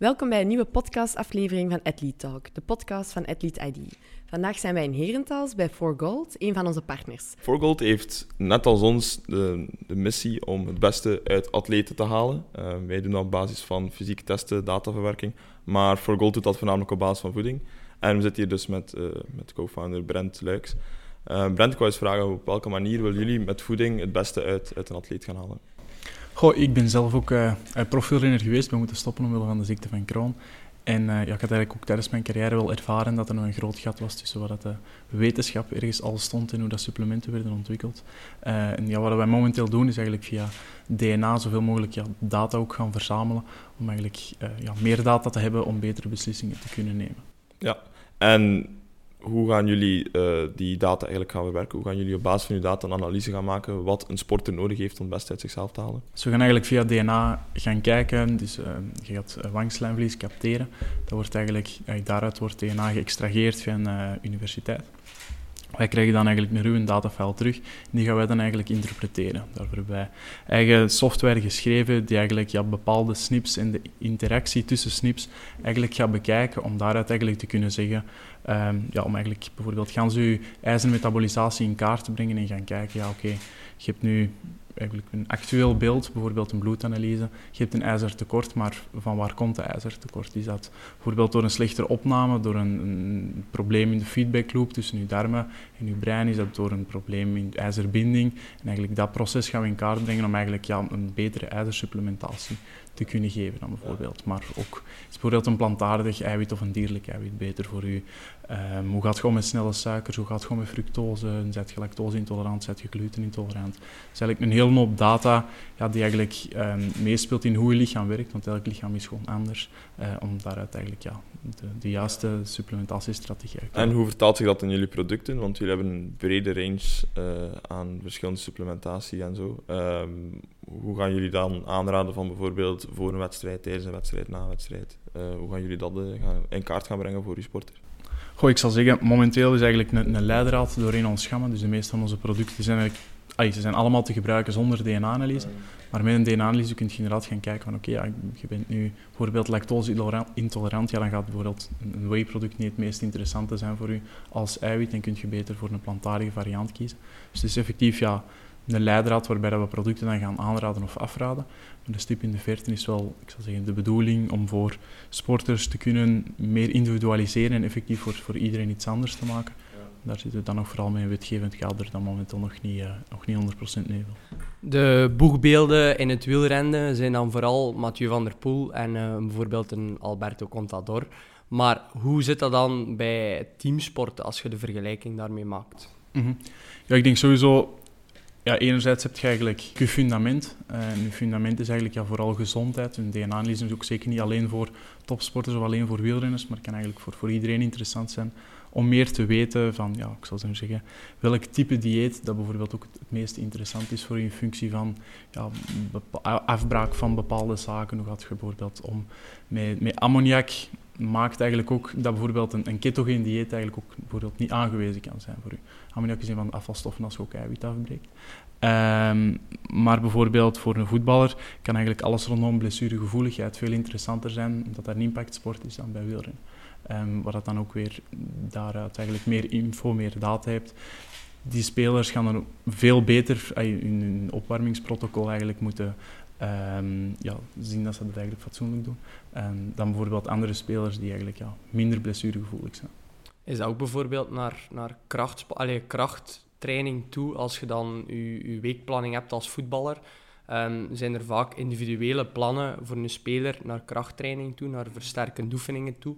Welkom bij een nieuwe podcastaflevering van Athlete Talk, de podcast van Athlete ID. Vandaag zijn wij in Herentals bij For Gold, een van onze partners. For Gold heeft net als ons de, missie om het beste uit atleten te halen. Uh, wij doen dat op basis van fysieke testen, dataverwerking, maar For Gold doet dat voornamelijk op basis van voeding. En we zitten hier dus met, uh, met co-founder Brent Luiks. Uh, Brent, ik wou eens vragen, op welke manier willen jullie met voeding het beste uit, uit een atleet gaan halen? Goh, ik ben zelf ook uh, geweest. Ben moeten stoppen omwille van de ziekte van Crohn. En uh, ja, ik had eigenlijk ook tijdens mijn carrière wel ervaren dat er nog een groot gat was tussen wat de wetenschap ergens al stond en hoe dat supplementen werden ontwikkeld. Uh, en ja, wat wij momenteel doen is eigenlijk via DNA zoveel mogelijk ja, data ook gaan verzamelen om eigenlijk ja, meer data te hebben om betere beslissingen te kunnen nemen. Ja, en hoe gaan jullie uh, die data eigenlijk gaan verwerken? Hoe gaan jullie op basis van je data een analyse gaan maken wat een sporter nodig heeft om het best uit zichzelf te halen? Dus we gaan eigenlijk via DNA gaan kijken. Dus uh, je gaat wangslijmvlies capteren. Dat wordt eigenlijk, daaruit wordt DNA geëxtraheerd via een universiteit. Wij krijgen dan eigenlijk een ruwe datafile terug en die gaan wij dan eigenlijk interpreteren. Daarvoor hebben wij eigen software geschreven die eigenlijk ja, bepaalde snips en de interactie tussen snips eigenlijk gaat bekijken om daaruit eigenlijk te kunnen zeggen, um, ja, om eigenlijk bijvoorbeeld gaan ze je ijzermetabolisatie in kaart te brengen en gaan kijken, ja oké, okay, je hebt nu eigenlijk een actueel beeld, bijvoorbeeld een bloedanalyse. Je hebt een ijzertekort, maar van waar komt de ijzertekort? Is dat bijvoorbeeld door een slechtere opname, door een, een probleem in de feedbackloop tussen je darmen en je brein? Is dat door een probleem in ijzerbinding? En eigenlijk dat proces gaan we in kaart brengen om eigenlijk ja, een betere ijzersupplementatie te kunnen geven dan bijvoorbeeld. Maar ook is bijvoorbeeld een plantaardig eiwit of een dierlijk eiwit beter voor u? Um, hoe gaat het gewoon met snelle suikers? Hoe gaat het gewoon met fructose? Zet je lactose-intolerant? Zet je gluten-intolerant? Het is eigenlijk een hele hoop data ja, die eigenlijk um, meespeelt in hoe je lichaam werkt, want elk lichaam is gewoon anders, uh, om daaruit eigenlijk ja, de, de juiste supplementatiestrategie uit En hoe vertaalt zich dat in jullie producten? Want jullie hebben een brede range uh, aan verschillende supplementatie en zo. Um, hoe gaan jullie dan aanraden van bijvoorbeeld voor een wedstrijd, tijdens een wedstrijd, na een wedstrijd? Uh, hoe gaan jullie dat gaan, in kaart gaan brengen voor je sporter? Goh, ik zal zeggen, momenteel is eigenlijk een, een leidraad doorheen ons. Dus de meeste van onze producten zijn eigenlijk ay, ze zijn allemaal te gebruiken zonder DNA-analyse. Maar met een DNA-analyse kun je inderdaad gaan kijken van oké, ja, je bent nu bijvoorbeeld lactose-intolerant, ja, dan gaat bijvoorbeeld een whey-product niet het meest interessante zijn voor u als eiwit en kun je beter voor een plantaardige variant kiezen. Dus het is effectief ja, een leidraad waarbij we producten dan gaan aanraden of afraden. Maar de stip in de verte is wel, ik zal zeggen, de bedoeling om voor sporters te kunnen meer individualiseren en effectief voor, voor iedereen iets anders te maken. Daar zitten we dan nog vooral met een wetgevend kader dat momenteel nog niet, uh, nog niet 100% nevel. De boegbeelden in het wielrennen zijn dan vooral Mathieu van der Poel en uh, bijvoorbeeld een Alberto Contador. Maar hoe zit dat dan bij teamsporten als je de vergelijking daarmee maakt? Mm -hmm. Ja, ik denk sowieso ja, enerzijds heb je eigenlijk je fundament. En je fundament is eigenlijk ja, vooral gezondheid. Een DNA-analyse is ook zeker niet alleen voor topsporters of alleen voor wielrenners, maar kan eigenlijk voor, voor iedereen interessant zijn om meer te weten van, ja, ik zal zo zeggen, welk type dieet dat bijvoorbeeld ook het meest interessant is voor je in functie van ja, afbraak van bepaalde zaken. Hoe gaat je bijvoorbeeld om met, met ammoniak? Maakt eigenlijk ook dat bijvoorbeeld een, een ketogeen dieet eigenlijk ook bijvoorbeeld niet aangewezen kan zijn voor u. Ammoniak is een van de afvalstoffen als je ook eiwit afbreekt. Um, maar bijvoorbeeld voor een voetballer kan eigenlijk alles rondom blessuregevoeligheid veel interessanter zijn, omdat dat een impactsport is dan bij wielrennen. Um, waar dat dan ook weer daaruit eigenlijk meer info, meer data hebt. Die spelers gaan dan veel beter in hun opwarmingsprotocol eigenlijk moeten um, ja, zien dat ze dat eigenlijk fatsoenlijk doen. Dan bijvoorbeeld andere spelers die eigenlijk ja, minder blessuregevoelig zijn. Is dat ook bijvoorbeeld naar, naar kracht, allee, krachttraining toe, als je dan je, weekplanning hebt als voetballer? Um, zijn er vaak individuele plannen voor een speler naar krachttraining toe, naar versterkende oefeningen toe?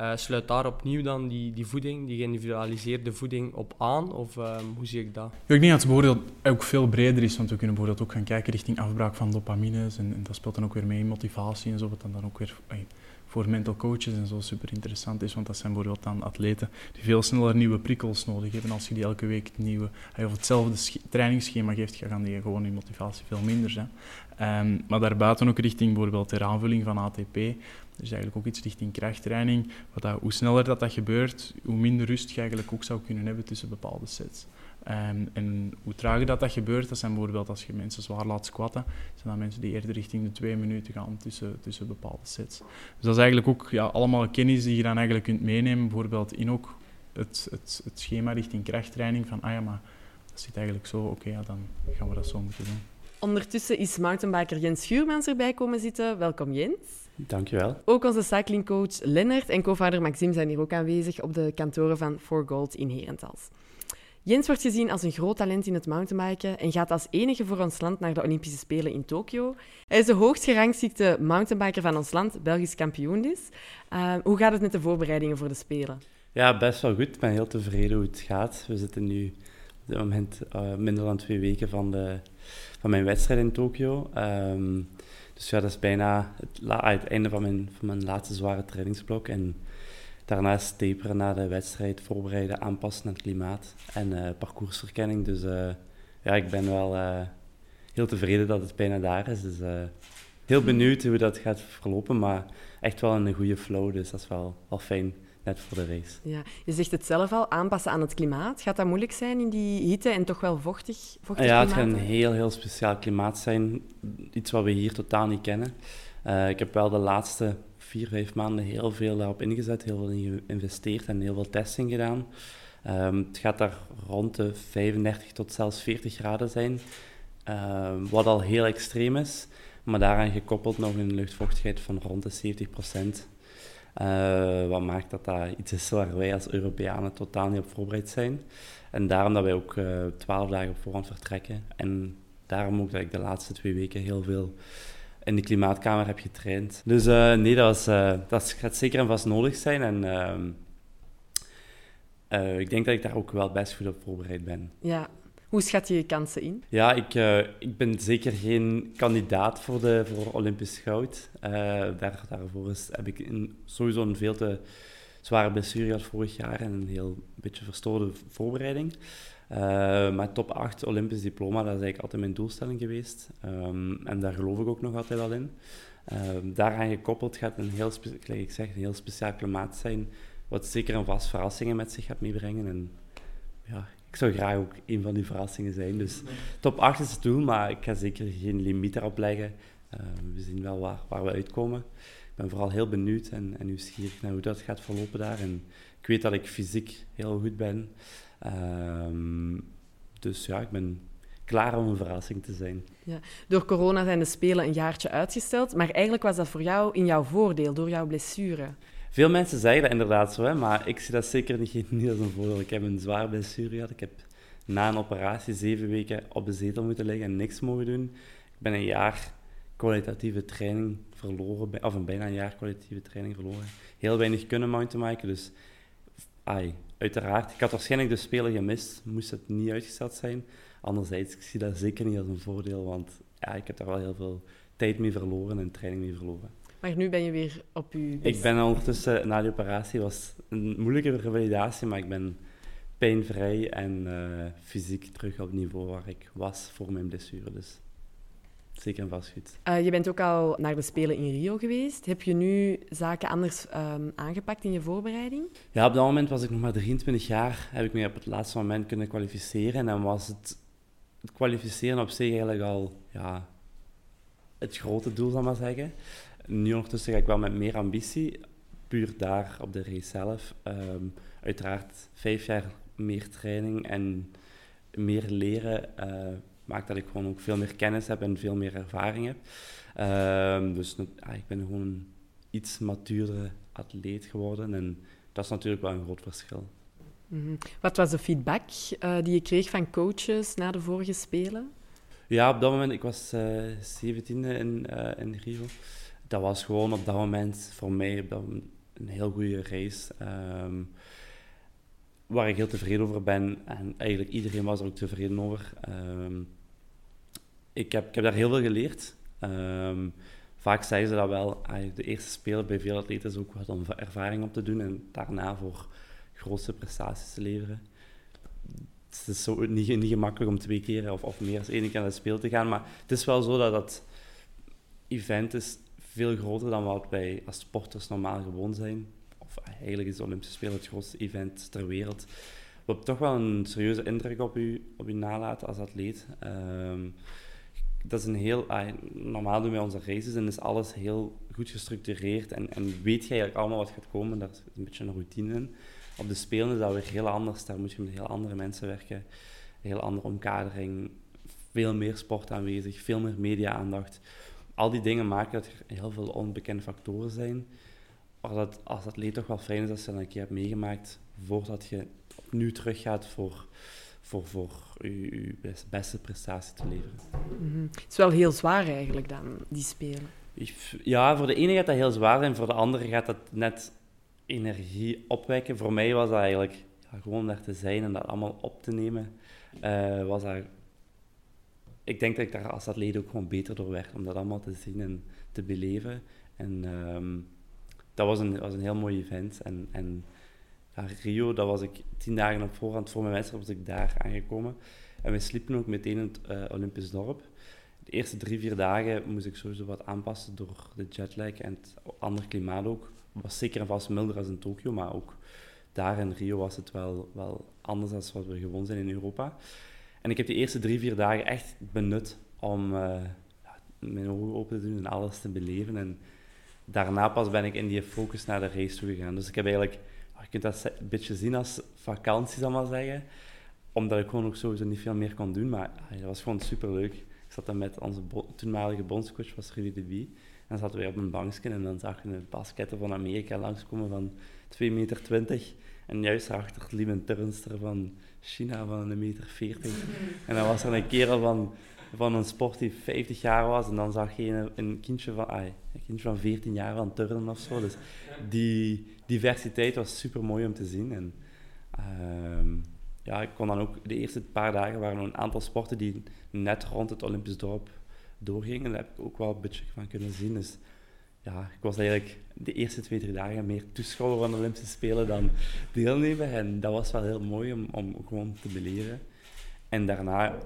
Uh, sluit daar opnieuw dan die, die voeding, die geïndividualiseerde voeding op aan? Of um, hoe zie ik dat? Ja, ik denk dat het bijvoorbeeld ook veel breder is, want we kunnen bijvoorbeeld ook gaan kijken richting afbraak van dopamines en, en dat speelt dan ook weer mee in motivatie en zo, wat dan, dan ook weer ay, voor mental coaches en zo super interessant is, want dat zijn bijvoorbeeld dan atleten die veel sneller nieuwe prikkels nodig hebben. Als je die elke week nieuwe, of hetzelfde trainingsschema geeft, gaan die gewoon je motivatie veel minder zijn. Um, maar daarbuiten ook richting bijvoorbeeld de aanvulling van ATP, is eigenlijk ook iets richting krachttraining. Wat dat, hoe sneller dat, dat gebeurt, hoe minder rust je eigenlijk ook zou kunnen hebben tussen bepaalde sets. Um, en hoe trager dat, dat gebeurt, dat zijn bijvoorbeeld als je mensen zwaar laat squatten, zijn dat mensen die eerder richting de twee minuten gaan tussen, tussen bepaalde sets. Dus dat is eigenlijk ook ja, allemaal kennis die je dan eigenlijk kunt meenemen, bijvoorbeeld in ook het, het, het schema richting krachttraining, van ah ja, maar dat zit eigenlijk zo, oké, ja, dan gaan we dat zo moeten doen. Ondertussen is mountainbiker Jens Schuurmans erbij komen zitten. Welkom Jens. Dankjewel. Ook onze cyclingcoach Lennart en co-founder Maxime zijn hier ook aanwezig op de kantoren van For Gold in Herentals. Jens wordt gezien als een groot talent in het mountainbiken en gaat als enige voor ons land naar de Olympische Spelen in Tokio. Hij is de hoogst gerangschikte mountainbiker van ons land, Belgisch kampioen dus. Uh, hoe gaat het met de voorbereidingen voor de Spelen? Ja, best wel goed. Ik ben heel tevreden hoe het gaat. We zitten nu op dit moment uh, minder dan twee weken van, de, van mijn wedstrijd in Tokio. Um, dus ja, dat is bijna het, ah, het einde van mijn, van mijn laatste zware trainingsblok. En daarnaast taperen na de wedstrijd, voorbereiden, aanpassen aan het klimaat en uh, parcoursverkenning. Dus uh, ja, ik ben wel uh, heel tevreden dat het bijna daar is. Dus heel benieuwd hoe dat gaat verlopen, maar echt wel een goede flow. Dus dat is wel, wel fijn net voor de race. Ja, je zegt het zelf al, aanpassen aan het klimaat. Gaat dat moeilijk zijn in die hitte en toch wel vochtig, vochtig ja, het gaat een heel, heel speciaal klimaat zijn. Iets wat we hier totaal niet kennen. Uh, ik heb wel de laatste vier, vijf maanden heel veel daarop ingezet, heel veel geïnvesteerd en heel veel testing gedaan. Um, het gaat daar rond de 35 tot zelfs 40 graden zijn, um, wat al heel extreem is. Maar daaraan gekoppeld nog een luchtvochtigheid van rond de 70 procent. Uh, wat maakt dat dat iets is waar wij als Europeanen totaal niet op voorbereid zijn. En daarom dat wij ook uh, twaalf dagen op voorhand vertrekken. En daarom ook dat ik de laatste twee weken heel veel in de klimaatkamer heb getraind. Dus uh, nee, dat, was, dat gaat zeker en vast nodig zijn. En ehm, ik denk dat ik daar ook wel best goed op voorbereid ben. Ja, hoe schat je je kansen in? Ja, ik, uh, ik ben zeker geen kandidaat voor, de, voor Olympisch goud. Uh, daar, daarvoor heb ik sowieso een veel te zware blessure gehad vorig jaar en een heel beetje verstoorde voorbereiding. Uh, maar top 8 Olympisch diploma, dat is eigenlijk altijd mijn doelstelling geweest. Um, en daar geloof ik ook nog altijd wel in. Um, daaraan gekoppeld gaat een heel, ik zeg, een heel speciaal klimaat zijn, wat zeker een vast verrassingen met zich gaat meebrengen. En ja, ik zou graag ook een van die verrassingen zijn. Dus top 8 is het doel, maar ik ga zeker geen limiet erop leggen. Uh, we zien wel waar, waar, we uitkomen. Ik ben vooral heel benieuwd en, en nieuwsgierig naar hoe dat gaat verlopen daar. En ik weet dat ik fysiek heel goed ben. Uh, dus ja, ik ben klaar om een verrassing te zijn. Ja. Door corona zijn de Spelen een jaartje uitgesteld, maar eigenlijk was dat voor jou in jouw voordeel, door jouw blessure. Veel mensen zeggen dat inderdaad zo, hè, maar ik zie dat zeker niet, als een voordeel. Ik heb een zware blessure gehad. Ik heb na een operatie zeven weken op de zetel moeten liggen en niks mogen doen. Ik ben een jaar kwalitatieve training verloren, of een bijna een jaar kwalitatieve training verloren. Heel weinig kunnen mountainbiken, dus ai, uiteraard. Ik had waarschijnlijk de Spelen gemist, moest het niet uitgesteld zijn. Anderzijds, ik zie dat zeker niet als een voordeel, want ja, ik heb daar wel heel veel tijd mee verloren en training mee verloren. Maar nu ben je weer op je best. Ik ben ondertussen, na die operatie was een moeilijke revalidatie, maar ik ben pijnvrij en uh, fysiek terug op het niveau waar ik was voor mijn blessure. Dus zeker en vast goed. Uh, je bent ook al naar de Spelen in Rio geweest. Heb je nu zaken anders um, aangepakt in je voorbereiding? Ja, op dat moment was ik nog maar 23 jaar. Heb ik me op het laatste moment kunnen kwalificeren. En dan was het, het kwalificeren op zich eigenlijk al ja, het grote doel, zal ik maar zeggen. Nu ondertussen ga ik wel met meer ambitie, puur daar op de race zelf. Um, uiteraard vijf jaar meer training en meer leren uh, maakt dat ik gewoon ook veel meer kennis heb en veel meer ervaring heb. Um, dus ah, ik ben gewoon een iets matuurdere atleet geworden en dat is natuurlijk wel een groot verschil. Mm -hmm. Wat was de feedback uh, die je kreeg van coaches na de vorige Spelen? Ja, op dat moment, ik was uh, 17e in, in Rio dat was gewoon op dat moment voor mij een heel goede race. Um, waar ik heel tevreden over ben. En eigenlijk iedereen was er ook tevreden over. Um, ik, heb, ik heb daar heel veel geleerd. Um, vaak zeggen ze dat wel. De eerste speler bij veel atleten is ook wat om ervaring op te doen. En daarna voor grootste prestaties te leveren. Het is zo niet, niet gemakkelijk om twee keer of, of meer dan één keer naar de speel te gaan. Maar het is wel zo dat dat event is veel groter dan wat wij als sporters normaal gewoon zijn. Of eigenlijk is de Olympische Spelen het grootste event ter wereld. wat toch wel een serieuze indruk op u, op u nalaat als atleet. Ehm, dat is een heel... normaal doen wij onze races en is alles heel goed gestructureerd en, en weet je eigenlijk allemaal wat gaat komen. Daar is een beetje een routine in. Op de Spelen is dat weer heel anders. Daar moet je met heel andere mensen werken. Een heel andere omkadering. Veel meer sport aanwezig, veel meer media-aandacht. Al die dingen maken dat er heel veel onbekende factoren zijn. Maar dat als atleet toch wel fijn is als je dat een keer hebt meegemaakt voordat je opnieuw teruggaat voor, voor, voor je, je best- beste prestatie te leveren. Mhm. Het is wel heel zwaar eigenlijk dan, die spelen. Ja, voor de ene gaat dat heel zwaar zijn, voor de andere gaat dat net energie opwekken. Voor mij was dat eigenlijk ja, gewoon daar te zijn en dat allemaal op te nemen. eh, was dat, ik denk dat ik daar als atleet ook gewoon beter door werd, om dat allemaal te zien en te beleven. En ehm, dat was een, was een heel mooi event. En, en Rio, dat was ik tien dagen op voorhand voor mijn wedstrijd, was ik daar aangekomen. En we sliepen ook meteen in het eh, Olympisch dorp. De eerste drie, vier dagen moest ik sowieso wat aanpassen door de jetlag en het ander klimaat ook. Het was zeker en vast milder als in Tokio, maar ook daar in Rio was het wel, wel anders dan wat we gewoon zijn in Europa. En ik heb die eerste drie, vier dagen echt benut om eh, mijn ogen open te doen en alles te beleven. En daarna pas ben ik in die focus naar de race toe gegaan. Dus ik heb eigenlijk, je kunt dat een beetje zien als vakantie, zal maar zeggen. Omdat ik gewoon ook sowieso niet veel meer kon doen, maar ah, dat was gewoon superleuk. Ik zat dan met onze toenmalige bondscoach, was Rudy Wie. En dan zaten wij op een bankje en dan zag je een basketter van Amerika langskomen van 2,20 meter. En juist daarachter liep een turnster van China van 1,40 meter. En dan was er een kerel van, van een sport die 50 jaar was. En dan zag je een, een kindje, van, ai, een kindje van 14 jaar van turnen of zo. Dus die diversiteit was super mooi om te zien. En, ehm, ja, ik kon dan ook de eerste paar dagen waren er een aantal sporten die net rond het Olympisch dorp doorgingen. Daar heb ik ook wel een beetje van kunnen zien. Dus ja, ik was eigenlijk de eerste twee, drie dagen meer toeschouwer van de Olympische Spelen dan deelnemer. En dat was wel heel mooi om, om gewoon te beleven. En daarna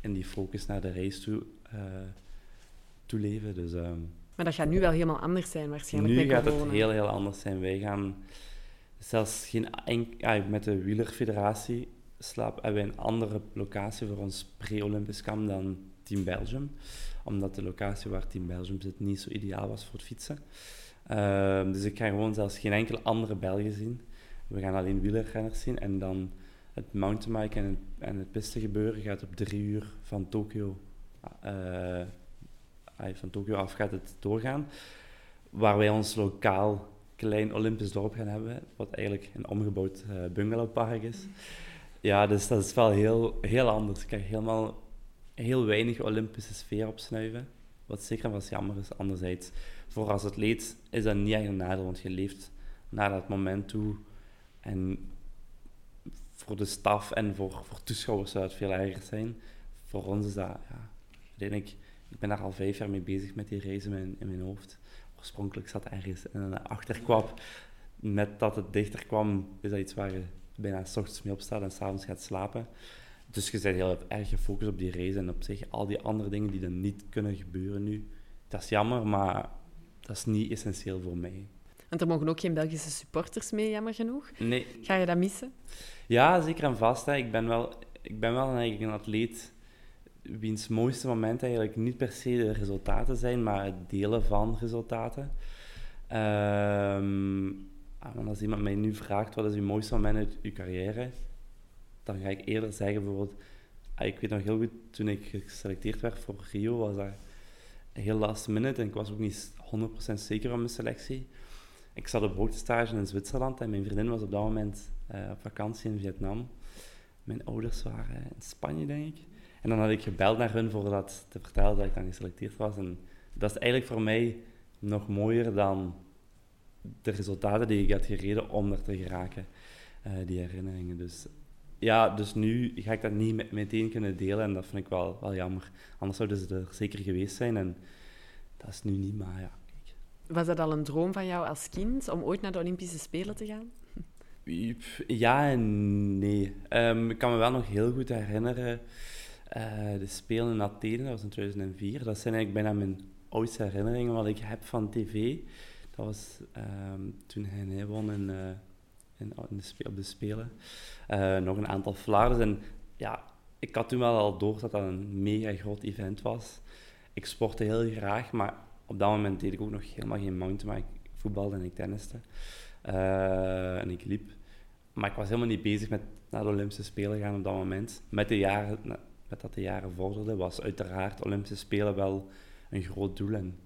in die focus naar de race toe, eh toeleven. Dus ehm, Maar dat gaat nu wel helemaal anders zijn waarschijnlijk nu gaat het heel, heel anders zijn. Wij gaan zelfs geen enk- ah, met de wielerfederatie slaap, hebben wij een andere locatie voor ons pre-Olympisch kamp dan Team Belgium. Omdat de locatie waar Team Belgium zit niet zo ideaal was voor het fietsen. Ehm, dus ik ga gewoon zelfs geen enkele andere Belgen zien. We gaan alleen wielerrenners zien en dan het mountainbiken en het, en het pistegebeuren gaat op drie uur van Tokio, ah, van Tokio af gaat het doorgaan. Waar wij ons lokaal klein Olympisch dorp gaan hebben, wat eigenlijk een omgebouwd eh, bungalowpark is. Ja, dus dat is wel heel, heel anders. Ik krijg helemaal heel weinig Olympische sfeer opsnuiven. Wat zeker vast jammer is. Anderzijds, voor als atleet is dat niet echt een nadeel, want je leeft naar dat moment toe. En voor de staf en voor, voor toeschouwers zou het veel erger zijn. Voor ons is dat, ja, ik ben daar al vijf jaar mee bezig met die reizen in mijn, in mijn hoofd. Oorspronkelijk zat ergens in een achterkwap. Met dat het dichter kwam, is dat iets waar je bijna s ochtends mee opstaat en s'avonds gaat slapen. Dus je bent heel erg gefocust op die race en op zich al die andere dingen die dan niet kunnen gebeuren nu. Dat is jammer, maar dat is niet essentieel voor mij. Want er mogen ook geen Belgische supporters mee, jammer genoeg. Nee, Ga je dat missen? Ja, zeker en vast. Hè. Ik ben wel, ik ben wel eigenlijk een atleet wiens mooiste momenten eigenlijk niet per se de resultaten zijn, maar het delen van resultaten. Want als iemand mij nu vraagt wat is uw mooiste moment uit uw carrière, dan ga ik eerder zeggen bijvoorbeeld, ah, ik weet nog heel goed, toen ik geselecteerd werd voor Rio, was dat heel last minute en ik was ook niet 100% zeker van mijn selectie. Ik zat op hoogtestage in Zwitserland en mijn vriendin was op dat moment eh, op vakantie in Vietnam. Mijn ouders waren in Spanje, denk ik. En dan had ik gebeld naar hun voor dat te vertellen dat ik dan geselecteerd was. En dat is eigenlijk voor mij nog mooier dan de resultaten die ik had gereden om er te geraken, eh, die herinneringen. Dus ja, dus nu ga ik dat niet met, meteen kunnen delen en dat vind ik wel, wel jammer. Anders zouden ze er zeker geweest zijn en dat is nu niet, maar ja. Kijk. Was dat al een droom van jou als kind om ooit naar de Olympische Spelen te gaan? Ja en nee. Ehm, ik kan me wel nog heel goed herinneren, eh, de Spelen in Athene, dat was in 2004. Dat zijn eigenlijk bijna mijn oudste herinneringen wat ik heb van tv. Dat was ehm, toen hij, hij won in, eh, op de Spelen. Eh, nog een aantal Vlaarders. En ja, ik had toen wel al door dat dat een mega groot event was. Ik sportte heel graag, maar op dat moment deed ik ook nog helemaal geen mountainbike. Ik voetbalde en ik tenniste. Eh, en ik liep. Maar ik was helemaal niet bezig met naar de Olympische Spelen gaan op dat moment. Met, de jaren, met dat de jaren vorderden, was uiteraard Olympische Spelen wel een groot doel. En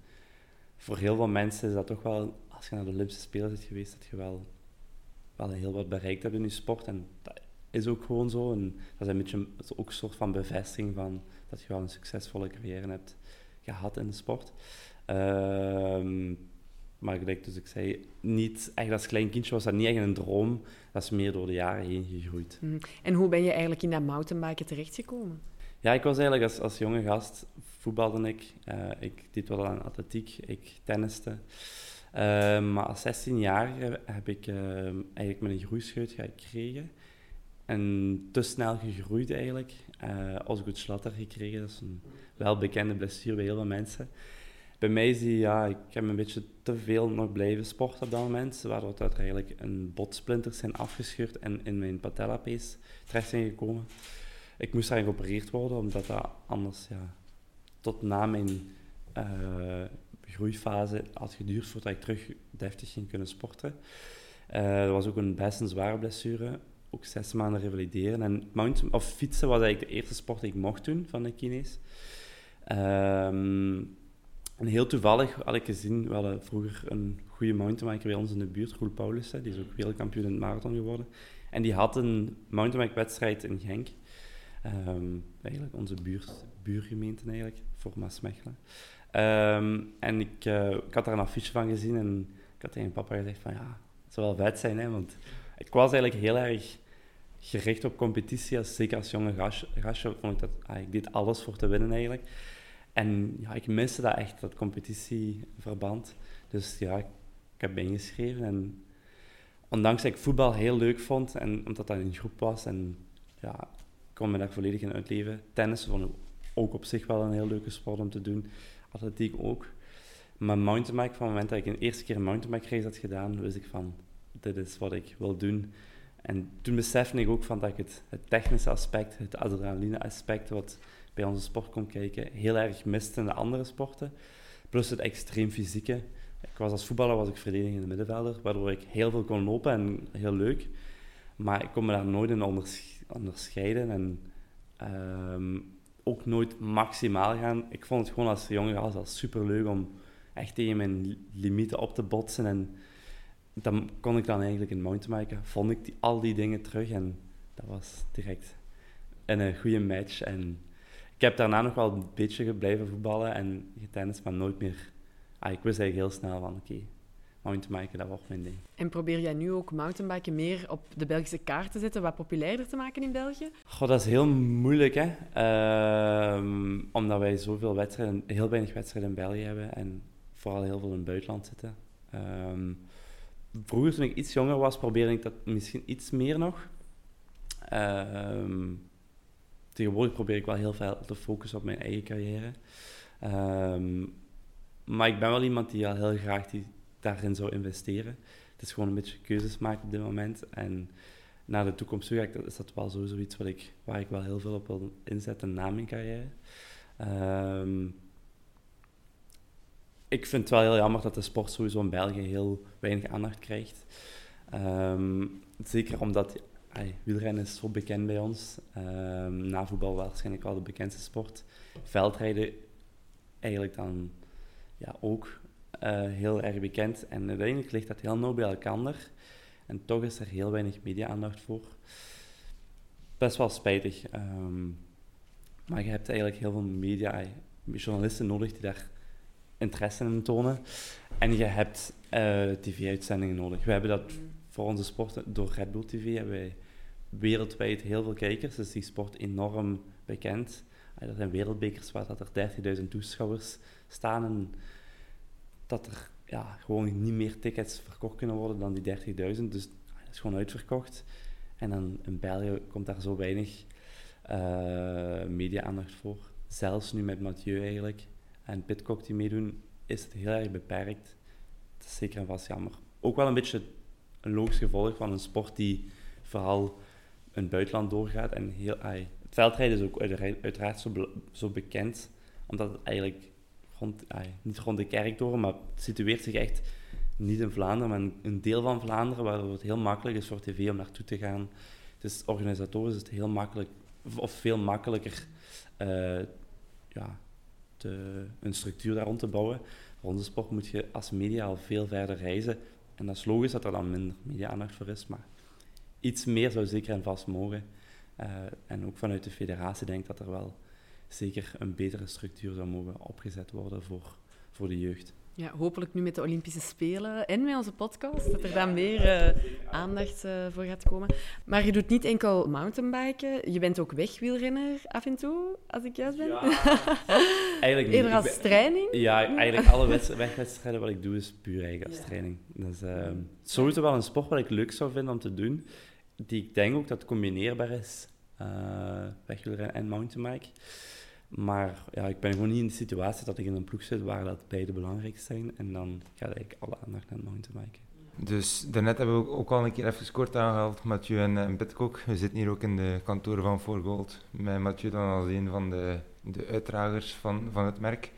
voor heel veel mensen is dat toch wel, als je naar de Olympische Spelen bent geweest, dat je wel, wel heel wat bereikt hebt in je sport. En dat is ook gewoon zo. En dat is een beetje is ook een soort van bevestiging van dat je wel een succesvolle carrière hebt gehad in de sport. Ehm, maar gelijk dus ik zei, niet echt als klein kindje was dat niet echt een droom. Dat is meer door de jaren heen gegroeid. Mhm. En hoe ben je eigenlijk in dat mountainbiken terechtgekomen? Ja, ik was eigenlijk als, als jonge gast, voetbalde ik. Eh, ik deed wel aan atletiek, ik tenniste. Eh, maar als 16 jaar heb ik uh, eigenlijk mijn groeischeut gekregen. En te snel gegroeid eigenlijk. Uh, Osgood Slatter gekregen, dat is een welbekende blessure bij heel veel mensen. Bij mij is die, ja, ik heb een beetje te veel nog blijven sporten op dat moment, waardoor er eigenlijk een botsplinters zijn afgescheurd en in mijn patellapees terecht zijn gekomen. Ik moest daarin geopereerd worden, omdat dat anders ja, tot na mijn uh, groeifase had geduurd voordat ik terug deftig ging kunnen sporten. Uh, dat was ook een best een zware blessure, ook zes maanden revalideren. En mountain, of fietsen was eigenlijk de eerste sport die ik mocht doen van de kines. Um, en heel toevallig had ik gezien, we hadden vroeger een goede mountainbiker bij ons in de buurt, Roel Paulussen, die is ook wereldkampioen in het marathon geworden. En die had een mountainbike-wedstrijd in Genk. Um, eigenlijk onze buurt, buurgemeente eigenlijk, voor Maasmechelen. Um, en ik, uh, ik had daar een affiche van gezien en ik had tegen papa gezegd van ja, het zou wel vet zijn, hè, want ik was eigenlijk heel erg gericht op competitie, als, zeker als jonge gastje, vond ik dat, ah, ik deed alles voor te winnen eigenlijk. En ja, ik miste dat echt, dat competitieverband. Dus ja, ik, heb ingeschreven. En ondanks dat ik voetbal heel leuk vond, en omdat dat een groep was, en ja, ik kon me daar volledig in uitleven. Tennis vond ik ook op zich wel een heel leuke sport om te doen. Atletiek ook. Maar mountainbike, van het moment dat ik een eerste keer mountainbike race had gedaan, wist ik van, dit is wat ik wil doen. En toen besefte ik ook van dat ik het, het technische aspect, het adrenaline aspect, wat bij onze sport kon kijken, heel erg miste in de andere sporten. Plus het extreem fysieke. Ik was als voetballer was ik verdedigende middenvelder, waardoor ik heel veel kon lopen en heel leuk. Maar ik kon me daar nooit in onders onderscheiden en um, ook nooit maximaal gaan. Ik vond het gewoon als jonge gast al super leuk om echt tegen mijn limieten op te botsen. En dan kon ik dan eigenlijk in mountainbiken, vond ik die, al die dingen terug en dat was direct een goede match. En ik heb daarna nog wel een beetje blijven voetballen en getennis, maar nooit meer. Ah, ik wist eigenlijk heel snel van, oké, mountainbiken, dat wordt mijn ding. En probeer jij nu ook mountainbiken meer op de Belgische kaart te zetten, wat populairder te maken in België? Goh, dat is heel moeilijk, hè. Uh, omdat wij zoveel wedstrijden, heel weinig wedstrijden in België hebben en vooral heel veel in het buitenland zitten. Um, vroeger, toen ik iets jonger was, probeerde ik dat misschien iets meer nog. Um, tegenwoordig probeer ik wel heel veel te focussen op mijn eigen carrière. Um, maar ik ben wel iemand die al heel graag die daarin zou investeren. Het is gewoon een beetje keuzes maken op dit moment. En naar de toekomst toe is dat wel sowieso iets wat ik, waar ik wel heel veel op wil inzetten na mijn carrière. Um, ik vind het wel heel jammer dat de sport sowieso in België heel weinig aandacht krijgt. Um, zeker omdat wielrennen is zo bekend bij ons. Um, na voetbal waarschijnlijk wel de bekendste sport. Veldrijden eigenlijk dan ja, ook heel erg bekend. En uiteindelijk ligt dat heel nauw bij elkaar. En toch is er heel weinig media-aandacht voor. Best wel spijtig. Um, maar je hebt eigenlijk heel veel media, journalisten nodig die daar interesse in tonen. En je hebt uh, tv-uitzendingen nodig. We hebben dat voor onze sport door Red Bull TV hebben wij wereldwijd heel veel kijkers. Dus die sport enorm bekend. Er zijn wereldbekers waar dat er 30.000 toeschouwers staan en dat er ja, gewoon niet meer tickets verkocht kunnen worden dan die 30.000. Dus dat is gewoon uitverkocht. En dan in België komt daar zo weinig uh, media-aandacht voor. Zelfs nu met Mathieu eigenlijk en Pitcock die meedoen, is het heel erg beperkt. Dat is zeker en vast jammer. Ook wel een beetje een logisch gevolg van een sport die vooral in het buitenland doorgaat. En heel, het veldrijden is ook uiteraard zo, zo bekend, omdat het eigenlijk niet rond de kerk door, maar het situeert zich echt niet in Vlaanderen, maar een deel van Vlaanderen, waardoor het heel makkelijk is voor tv om naartoe te gaan. Dus organisatorisch is het heel makkelijk, of veel makkelijker, uh, ja, te, een structuur daar rond te bouwen. Voor onze sport moet je als media al veel verder reizen. En dat is logisch dat er dan minder media-aandacht voor is, maar iets meer zou zeker en vast mogen. Uh, en ook vanuit de federatie denk ik dat er wel zeker een betere structuur zou mogen opgezet worden voor, voor de jeugd. Ja, hopelijk nu met de Olympische Spelen en met onze podcast, dat er dan meer uh, aandacht uh, voor gaat komen. Maar je doet niet enkel mountainbiken, je bent ook wegwielrenner af en toe, als ik juist ben. Ja, eigenlijk niet. Eerder als training? Ja, eigenlijk alle wegwedstrijden wat ik doe is puur eigenlijk als training. Dat is uh, sowieso wel een sport wat ik leuk zou vinden om te doen, die ik denk ook dat combineerbaar is, wegwielrennen en mountainbike. Maar ja, ik ben gewoon niet in de situatie dat ik in een ploeg zit waar dat beide belangrijk zijn. En dan gaat ik alle aandacht naar het mountainbiken. Dus daarnet hebben we ook al een keer even kort aangehaald, Mathieu en, en Pitcock. We zitten hier ook in de kantoren van For Gold. Met Mathieu dan als een van de, de uitdragers van, van het merk.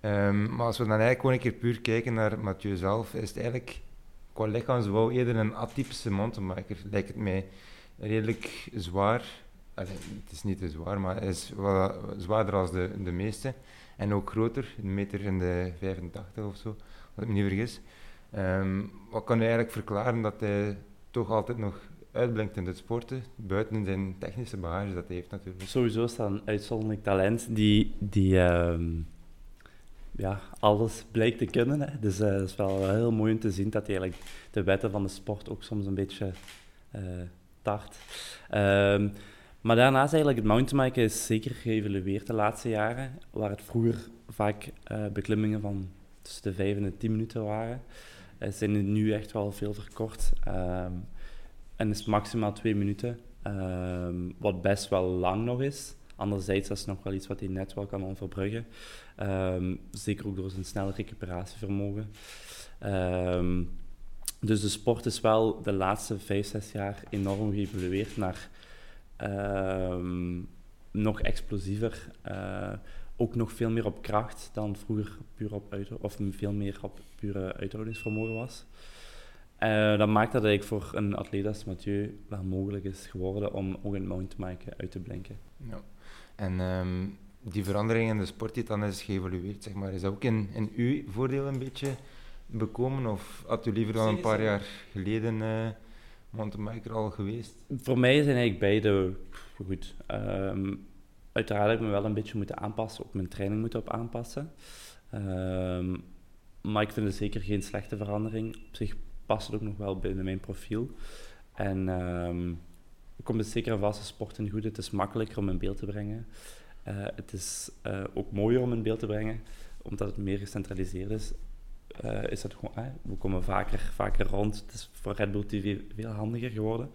Um, maar als we dan eigenlijk gewoon een keer puur kijken naar Mathieu zelf, is het eigenlijk qua lichaamsbouw eerder een atypische mountainbiker. Lijkt het mij redelijk zwaar, het is niet te zwaar, maar het is wel zwaarder als de, de meeste. En ook groter, een meter in de 85 of zo, als ik me niet vergis. Um, wat kan eigenlijk verklaren dat hij toch altijd nog uitblinkt in het sporten, buiten zijn technische bagage dat hij heeft natuurlijk? Sowieso is dat een uitzonderlijk talent die, die um, ja, alles blijkt te kunnen. Hè. Dus uh, het is wel heel mooi om te zien dat hij eigenlijk de wetten van de sport ook soms een beetje uh, tart. Um, maar daarnaast eigenlijk, het mountainbiken is zeker geëvalueerd de laatste jaren, waar het vroeger vaak uh, beklimmingen van tussen de 5 en de 10 minuten waren, uh, zijn het nu echt wel veel verkort. Um, en is maximaal 2 minuten, um, wat best wel lang nog is. Anderzijds is het nog wel iets wat hij net wel kan overbruggen. Um, zeker ook door zijn snelle recuperatievermogen. dus de sport is wel de laatste 5, 6 jaar enorm geëvolueerd naar Ehm, nog explosiever. Uh, ook nog veel meer op kracht dan vroeger puur op of veel meer op pure uithoudingsvermogen was. Uh, dat maakt dat eigenlijk voor een atleet als Mathieu wel mogelijk is geworden om ook in mountainbiken uit te blinken. Ja. En um, die verandering in de sport die dan is geëvolueerd, zeg maar, is dat ook in, in uw voordeel een beetje bekomen? Of had u liever dan een paar jaar geleden uh, mountainbiker al geweest? Voor mij zijn eigenlijk beide goed. Um, uiteraard heb ik me wel een beetje moeten aanpassen, ook mijn training moeten op aanpassen. Um, maar ik vind het zeker geen slechte verandering. Op zich past het ook nog wel binnen mijn profiel. En um, komt het zeker een vaste sport in goed. Het is makkelijker om in beeld te brengen. Uh, het is uh, ook mooier om in beeld te brengen, omdat het meer gecentraliseerd is uh, is dat gewoon, eh, we komen vaker, vaker rond. Het is voor Red Bull TV veel handiger geworden.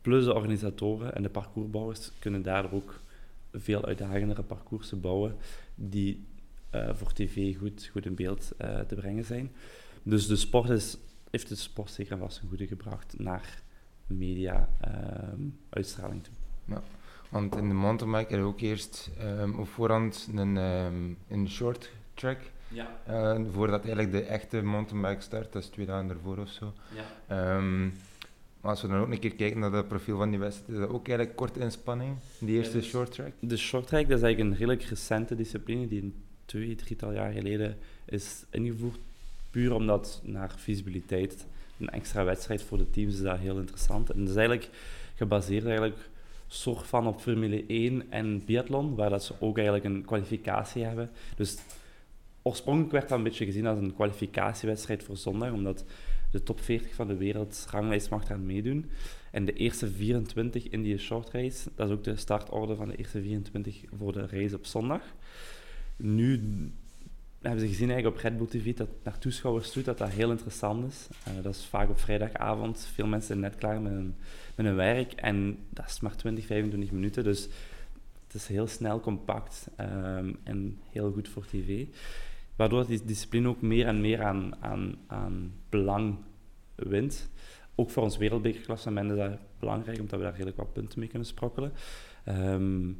Plus de organisatoren en de parcoursbouwers kunnen daardoor ook veel uitdagendere parcoursen bouwen die uh, voor tv goed, goed in beeld uh, te brengen zijn. Dus de sport is, heeft de sport zeker vast een goede gebracht naar media-uitstraling toe. Ja, want in de mountainbike we ook eerst um, op voorhand een, um, een short track ja. Uh, voordat eigenlijk de echte mountainbike start, dat is twee dagen ervoor of zo. Ja. Um, maar als we dan ook een keer kijken naar het profiel van die wedstrijd, is dat ook eigenlijk korte inspanning, die eerste ja, short track? De short track dat is eigenlijk een redelijk recente discipline die een twee, drietal jaar geleden is ingevoerd. Puur omdat naar visibiliteit, een extra wedstrijd voor de teams is dat heel interessant. En dat is eigenlijk gebaseerd eigenlijk soort van op Formule 1 en biathlon, waar dat ze ook eigenlijk een kwalificatie hebben. Dus oorspronkelijk werd dat een beetje gezien als een kwalificatiewedstrijd voor zondag, omdat de top 40 van de wereldranglijst mag daar meedoen. En de eerste 24 in die short race, dat is ook de startorde van de eerste 24 voor de race op zondag. Nu hebben ze gezien eigenlijk op Red Bull TV dat naar toeschouwers toe dat dat heel interessant is. Uh, dat is vaak op vrijdagavond. Veel mensen zijn net klaar met hun, met hun werk en dat is maar 20, 25 minuten. Dus het is heel snel, compact um, en heel goed voor tv. Waardoor die discipline ook meer en meer aan, aan, aan belang wint. ook voor ons wereldbekerklassement is dat belangrijk, omdat we daar redelijk wat punten mee kunnen sprokkelen. Ehm,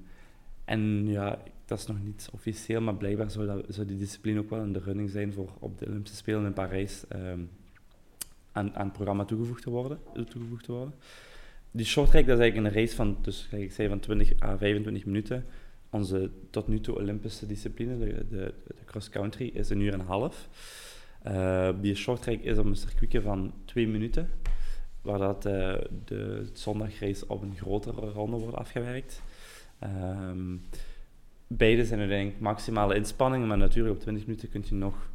en ja, dat is nog niet officieel, maar blijkbaar zou, dat, die discipline ook wel in de running zijn voor op de Olympische Spelen in Parijs ehm, aan, aan het programma toegevoegd te worden. Toegevoegd te worden. Die shorttrack dat is eigenlijk een race van, dus, ik zei, van 20 à 25 minuten. Onze tot nu toe Olympische discipline, de, de cross-country, is een uur en een half. Uh, die shorttrack is op een circuitje van twee minuten, waar dat, uh, de zondagrace op een grotere ronde wordt afgewerkt. Um, beide zijn uiteindelijk maximale inspanningen, maar natuurlijk op 20 minuten kun je nog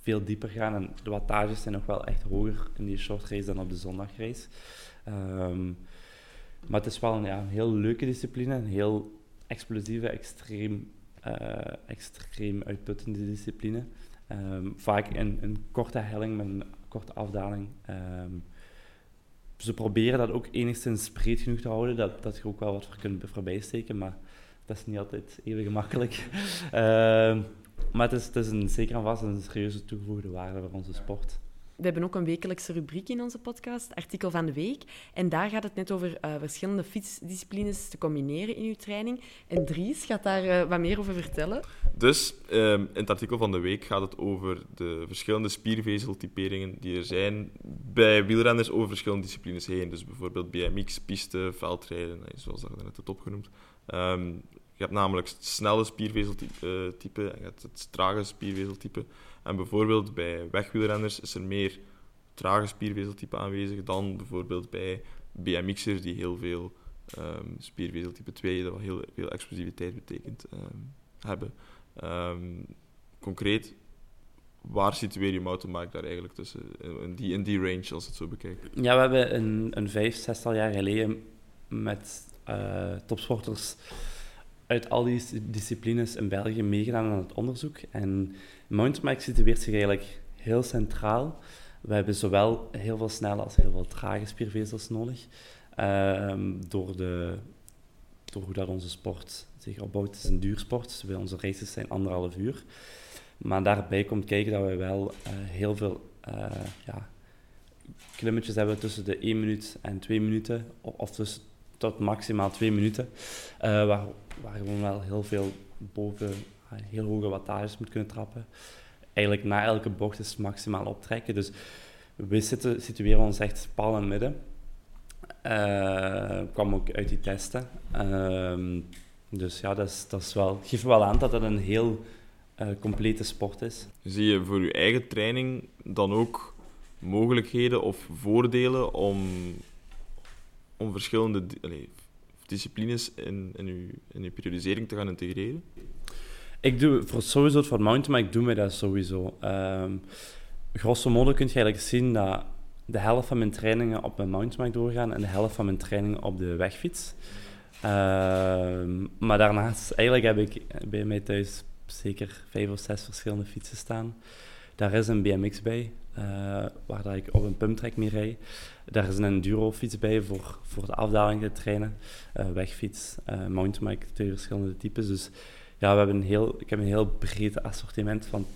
veel dieper gaan. En de wattages zijn nog wel echt hoger in die short race dan op de zondagrace. Um, maar het is wel een, ja, heel leuke discipline, een heel explosieve, extreem, extreem uitputtende discipline. Um, vaak een, een korte helling met een korte afdaling. Um, ze proberen dat ook enigszins breed genoeg te houden, dat, dat je ook wel wat voor kunt voorbij steken, maar dat is niet altijd even gemakkelijk. uh, maar het is, het is een, zeker en vast een serieuze toegevoegde waarde voor onze sport. We hebben ook een wekelijkse rubriek in onze podcast, Artikel van de Week. En daar gaat het net over uh, verschillende fietsdisciplines te combineren in uw training. En Dries gaat daar uh, wat meer over vertellen. Dus um, in het artikel van de week gaat het over de verschillende spiervezeltyperingen die er zijn bij wielrenners over verschillende disciplines heen. Dus bijvoorbeeld BMX, piste, veldrijden, zoals dat net hebt opgenoemd. Um, je hebt namelijk het snelle spiervezeltype en je hebt het trage spiervezeltype. En bijvoorbeeld bij wegwielrenners is er meer trage spiervezeltype aanwezig dan bijvoorbeeld bij BMX'ers die heel veel um, spiervezeltype 2, dat heel veel explosiviteit betekent, um, hebben. Um, concreet, waar situeer je mountainbike daar eigenlijk tussen, in die, in die range als het zo bekijkt? Ja, we hebben een, een vijf, zestal jaar geleden met uh, topsporters uit al die disciplines in België meegedaan aan het onderzoek. En mountainbike situeert zich eigenlijk heel centraal. We hebben zowel heel veel snelle als heel veel trage spiervezels nodig. Uh, door, de, door hoe dat onze sport zich opbouwt. Het is een duursport. Dus onze races zijn anderhalf uur. Maar daarbij komt kijken dat we wel uh, heel veel uh, ja, klimmetjes hebben tussen de 1 minuut en 2 minuten. Of tussen tot maximaal 2 minuten. Uh, waar, waar gewoon wel heel veel boven heel hoge wattages moet kunnen trappen. Eigenlijk na elke bocht is maximaal optrekken. Dus we zitten, situeren ons echt pal in het midden. Uh, kwam ook uit die testen. Uh, dus ja, dat, is, dat is wel, geeft wel aan dat het een heel uh, complete sport is. Zie je voor je eigen training dan ook mogelijkheden of voordelen om, om verschillende disciplines in, in, uw, in periodisering te gaan integreren? Ik doe voor sowieso voor mountainbike doen we dat sowieso. Um, grosso modo kun je eigenlijk zien dat de helft van mijn trainingen op mijn mountainbike doorgaan en de helft van mijn trainingen op de wegfiets. Um, maar daarnaast, eigenlijk heb ik bij mij thuis zeker vijf of zes verschillende fietsen staan. Daar is een BMX bij, uh, waar dat ik op een pumptrack mee rijd. Daar is een enduro-fiets bij voor, voor de afdaling te trainen. Uh, wegfiets, uh, mountainbike, twee verschillende types. Dus ja, we hebben een heel, ik heb een heel breed assortiment van,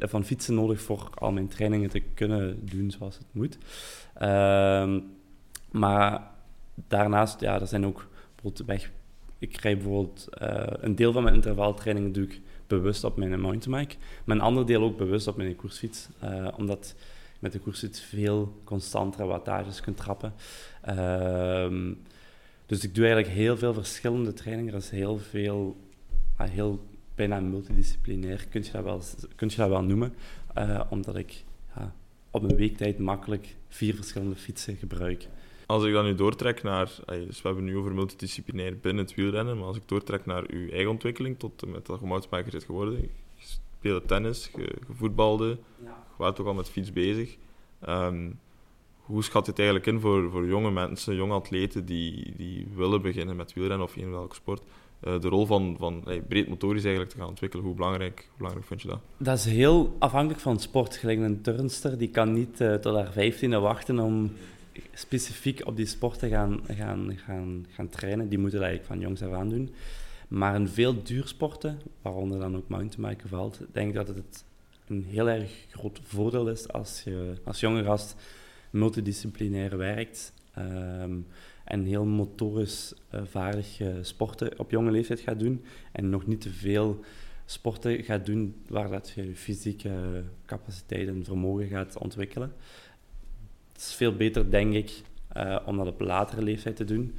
van fietsen nodig voor al mijn trainingen te kunnen doen zoals het moet. Uh, maar daarnaast, ja, er zijn ook bijvoorbeeld. Ik krijg bijvoorbeeld uh, een deel van mijn intervaltrainingen doe ik bewust op mijn mountainbike, maar een ander deel ook bewust op mijn koersfiets, omdat met de koersfiets veel constantere wattages kunt trappen. Uh, dus ik doe eigenlijk heel veel verschillende trainingen. Dat is heel veel heel bijna multidisciplinair, kun je dat wel, kun je dat wel noemen. Uh, omdat ik ja, op een weektijd makkelijk vier verschillende fietsen gebruik. Als ik dan nu doortrek naar, dus we hebben nu over multidisciplinair binnen het wielrennen, maar als ik doortrek naar uw eigen ontwikkeling, tot met dat je mountainbiker geworden, je speelde tennis, je, je voetbalde, ja. Was ook al met fiets bezig. Um, hoe schat het eigenlijk in voor, voor jonge mensen, jonge atleten die, die willen beginnen met wielrennen of in welke sport? uh, de rol van, van breed motorisch eigenlijk te gaan ontwikkelen. Hoe belangrijk, hoe belangrijk vind je dat? Dat is heel afhankelijk van sport. Een turnster, die kan niet uh, tot haar vijftiende wachten om specifiek op die sport te gaan, gaan, gaan, gaan trainen. Die moeten dat eigenlijk van jongs af aan doen. Maar in veel duursporten, waaronder dan ook mountainbiken valt, denk ik dat het een heel erg groot voordeel is als je als jonge gast multidisciplinair werkt ehm, en heel motorisch uh, vaardig sporten op jonge leeftijd gaat doen en nog niet te veel sporten gaat doen waar dat je fysieke capaciteit en vermogen gaat ontwikkelen. Het is veel beter, denk ik, uh, om dat op latere leeftijd te doen.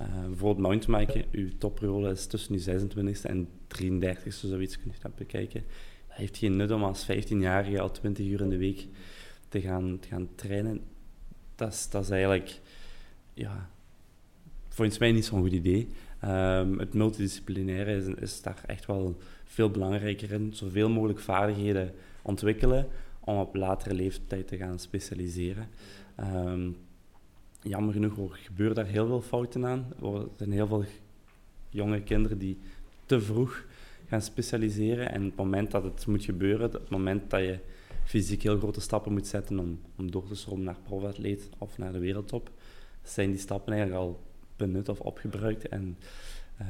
Uh, bijvoorbeeld mountainbiken, uw topperiode is tussen je 26e en 33e, zoiets kun je dat bekijken. Heeft geen nut om als 15-jarige al 20 uur in de week te gaan, te gaan trainen. Dat is, dat is eigenlijk, ja, volgens mij niet zo'n goed idee. Um, het multidisciplinaire is, is daar echt wel veel belangrijker in. Zoveel mogelijk vaardigheden ontwikkelen om op latere leeftijd te gaan specialiseren. Um, jammer genoeg gebeuren daar heel veel fouten aan. Er zijn heel veel jonge kinderen die te vroeg gaan specialiseren. En het moment dat het moet gebeuren, het moment dat je fysiek heel grote stappen moet zetten om, om door te stromen naar profatleet of naar de wereldtop, zijn die stappen eigenlijk al benut of opgebruikt. En uh,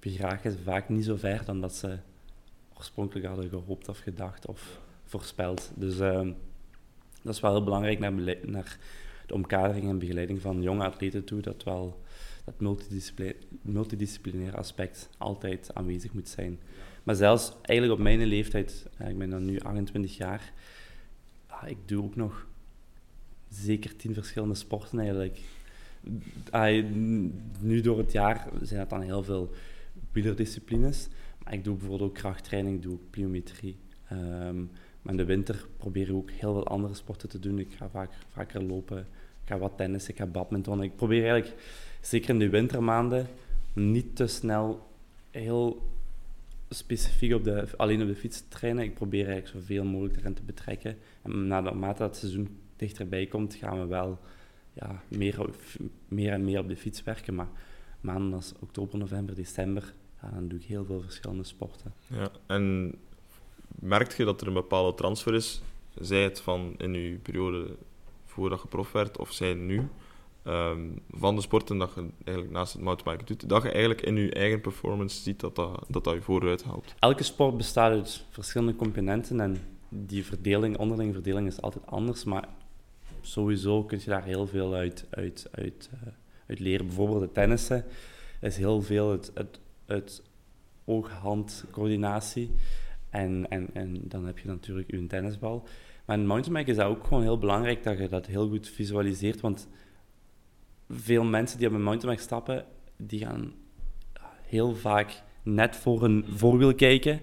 geraken ze vaak niet zo ver dan dat ze oorspronkelijk hadden gehoopt of gedacht of voorspeld. Dus uh, dat is wel heel belangrijk naar, naar de omkadering en begeleiding van jonge atleten toe, dat wel dat multidisciplinaire, multidisciplinaire aspect altijd aanwezig moet zijn. Maar zelfs eigenlijk op mijn leeftijd, ik ben dan nu 28 jaar, ik doe ook nog zeker tien verschillende sporten eigenlijk. Nu door het jaar zijn dat dan heel veel wielerdisciplines. Maar ik doe bijvoorbeeld ook krachttraining, doe pliometrie. Um, maar in de winter probeer ik ook heel veel andere sporten te doen. Ik ga vaak, vaker lopen, ik ga wat tennis, ik ga badminton. Ik probeer eigenlijk, zeker in de wintermaanden, niet te snel heel specifiek op de, alleen op de fiets te trainen. Ik probeer eigenlijk zoveel mogelijk erin te betrekken. En naarmate dat het seizoen dichterbij komt, gaan we wel ja, meer, meer en meer op de fiets werken. Maar maanden als oktober, november, december, dan doe ik heel veel verschillende sporten. Ja, en merk je dat er een bepaalde transfer is, zij het van in je periode voordat je prof werd, of zij nu, um, van de sporten dat je eigenlijk naast het mountainbiken doet, dat je eigenlijk in je eigen performance ziet dat dat, dat, dat je vooruit haalt? Elke sport bestaat uit verschillende componenten en die verdeling, onderlinge verdeling is altijd anders, maar sowieso kun je daar heel veel uit, uit, uit, uh, uit leren. Bijvoorbeeld het tennissen is heel veel het, het, het oog-hand coördinatie. En, en, en dan heb je natuurlijk je tennisbal. Maar in mountainbiken is dat ook gewoon heel belangrijk dat je dat heel goed visualiseert. Want veel mensen die op een mountainbike stappen, die gaan heel vaak net voor een voorwiel kijken.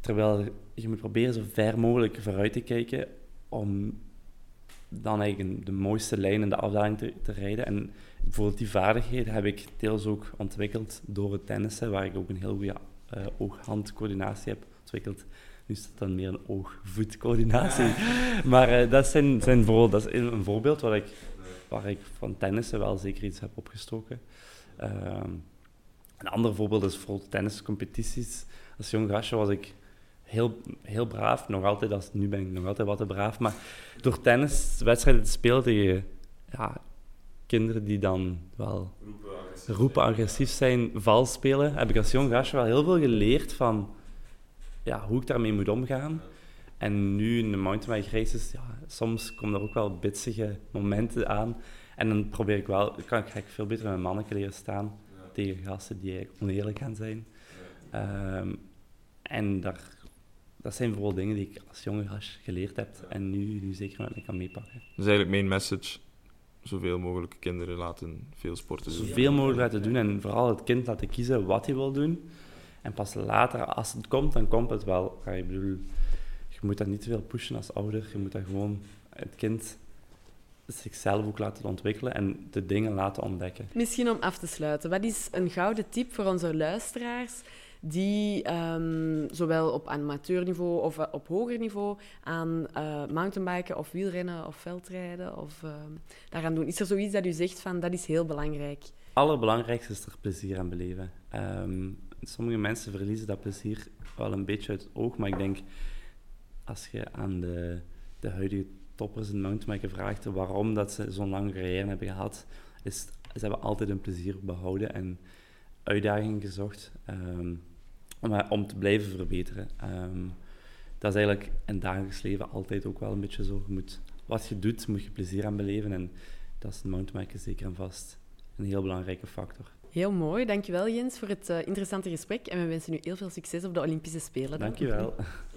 Terwijl je moet proberen zo ver mogelijk vooruit te kijken om dan eigenlijk de mooiste lijn in de afdaling te, te rijden. En bijvoorbeeld die vaardigheden heb ik deels ook ontwikkeld door het tennissen, waar ik ook een heel goede uh, oog-handcoördinatie heb ontwikkeld. Nu is dat dan meer een oog-voetcoördinatie. Maar uh, dat, zijn, zijn voor, dat is een voorbeeld waar ik, waar ik van tennissen wel zeker iets heb opgestoken. Uh, een ander voorbeeld is voor tenniscompetities. Als jong gastje was ik heel, heel braaf, nog altijd, als, nu ben ik nog altijd wat te braaf, maar door tenniswedstrijden te spelen tegen ja, kinderen die dan wel roepen agressief zijn, vals spelen, heb ik als jong gastje wel heel veel geleerd van ja, hoe ik daarmee moet omgaan. En nu in de mountainbike races, ja, soms komen er ook wel bitsige momenten aan. En dan probeer ik wel, kan ik, veel beter met mannen leren staan tegen gasten die oneerlijk gaan zijn. Um, en daar, dat zijn vooral dingen die ik als jonge gast geleerd heb en nu, nu zeker met me kan meepakken. Dat is eigenlijk mijn message. Zoveel mogelijk kinderen laten veel sporten doen. Zoveel mogelijk laten doen en vooral het kind laten kiezen wat hij wil doen. En pas later, als het komt, dan komt het wel. Ik bedoel, je moet dat niet te veel pushen als ouder. Je moet dat gewoon het kind zichzelf ook laten ontwikkelen en de dingen laten ontdekken. Misschien om af te sluiten, wat is een gouden tip voor onze luisteraars die um, zowel op amateurniveau of uh, op hoger niveau aan uh, mountainbiken of wielrennen of veldrijden of uh, daaraan doen? Is er zoiets dat u zegt van dat is heel belangrijk? Allerbelangrijkste is er plezier aan beleven. Um, sommige mensen verliezen dat plezier wel een beetje uit het oog, maar ik denk als je aan de, de huidige toppers in mountainbiken vraagt waarom dat ze zo'n lange carrière hebben gehad, is ze hebben altijd een plezier behouden en uitdagingen gezocht um, om, om te blijven verbeteren. Um, dat is eigenlijk in dagelijks leven altijd ook wel een beetje zo. Je moet wat je doet, moet je plezier aan beleven. En dat is in mountainbiken zeker en vast een heel belangrijke factor. Heel mooi. Dankjewel Jens voor het uh, interessante gesprek. En we wensen u heel veel succes op de Olympische Spelen. Dankjewel.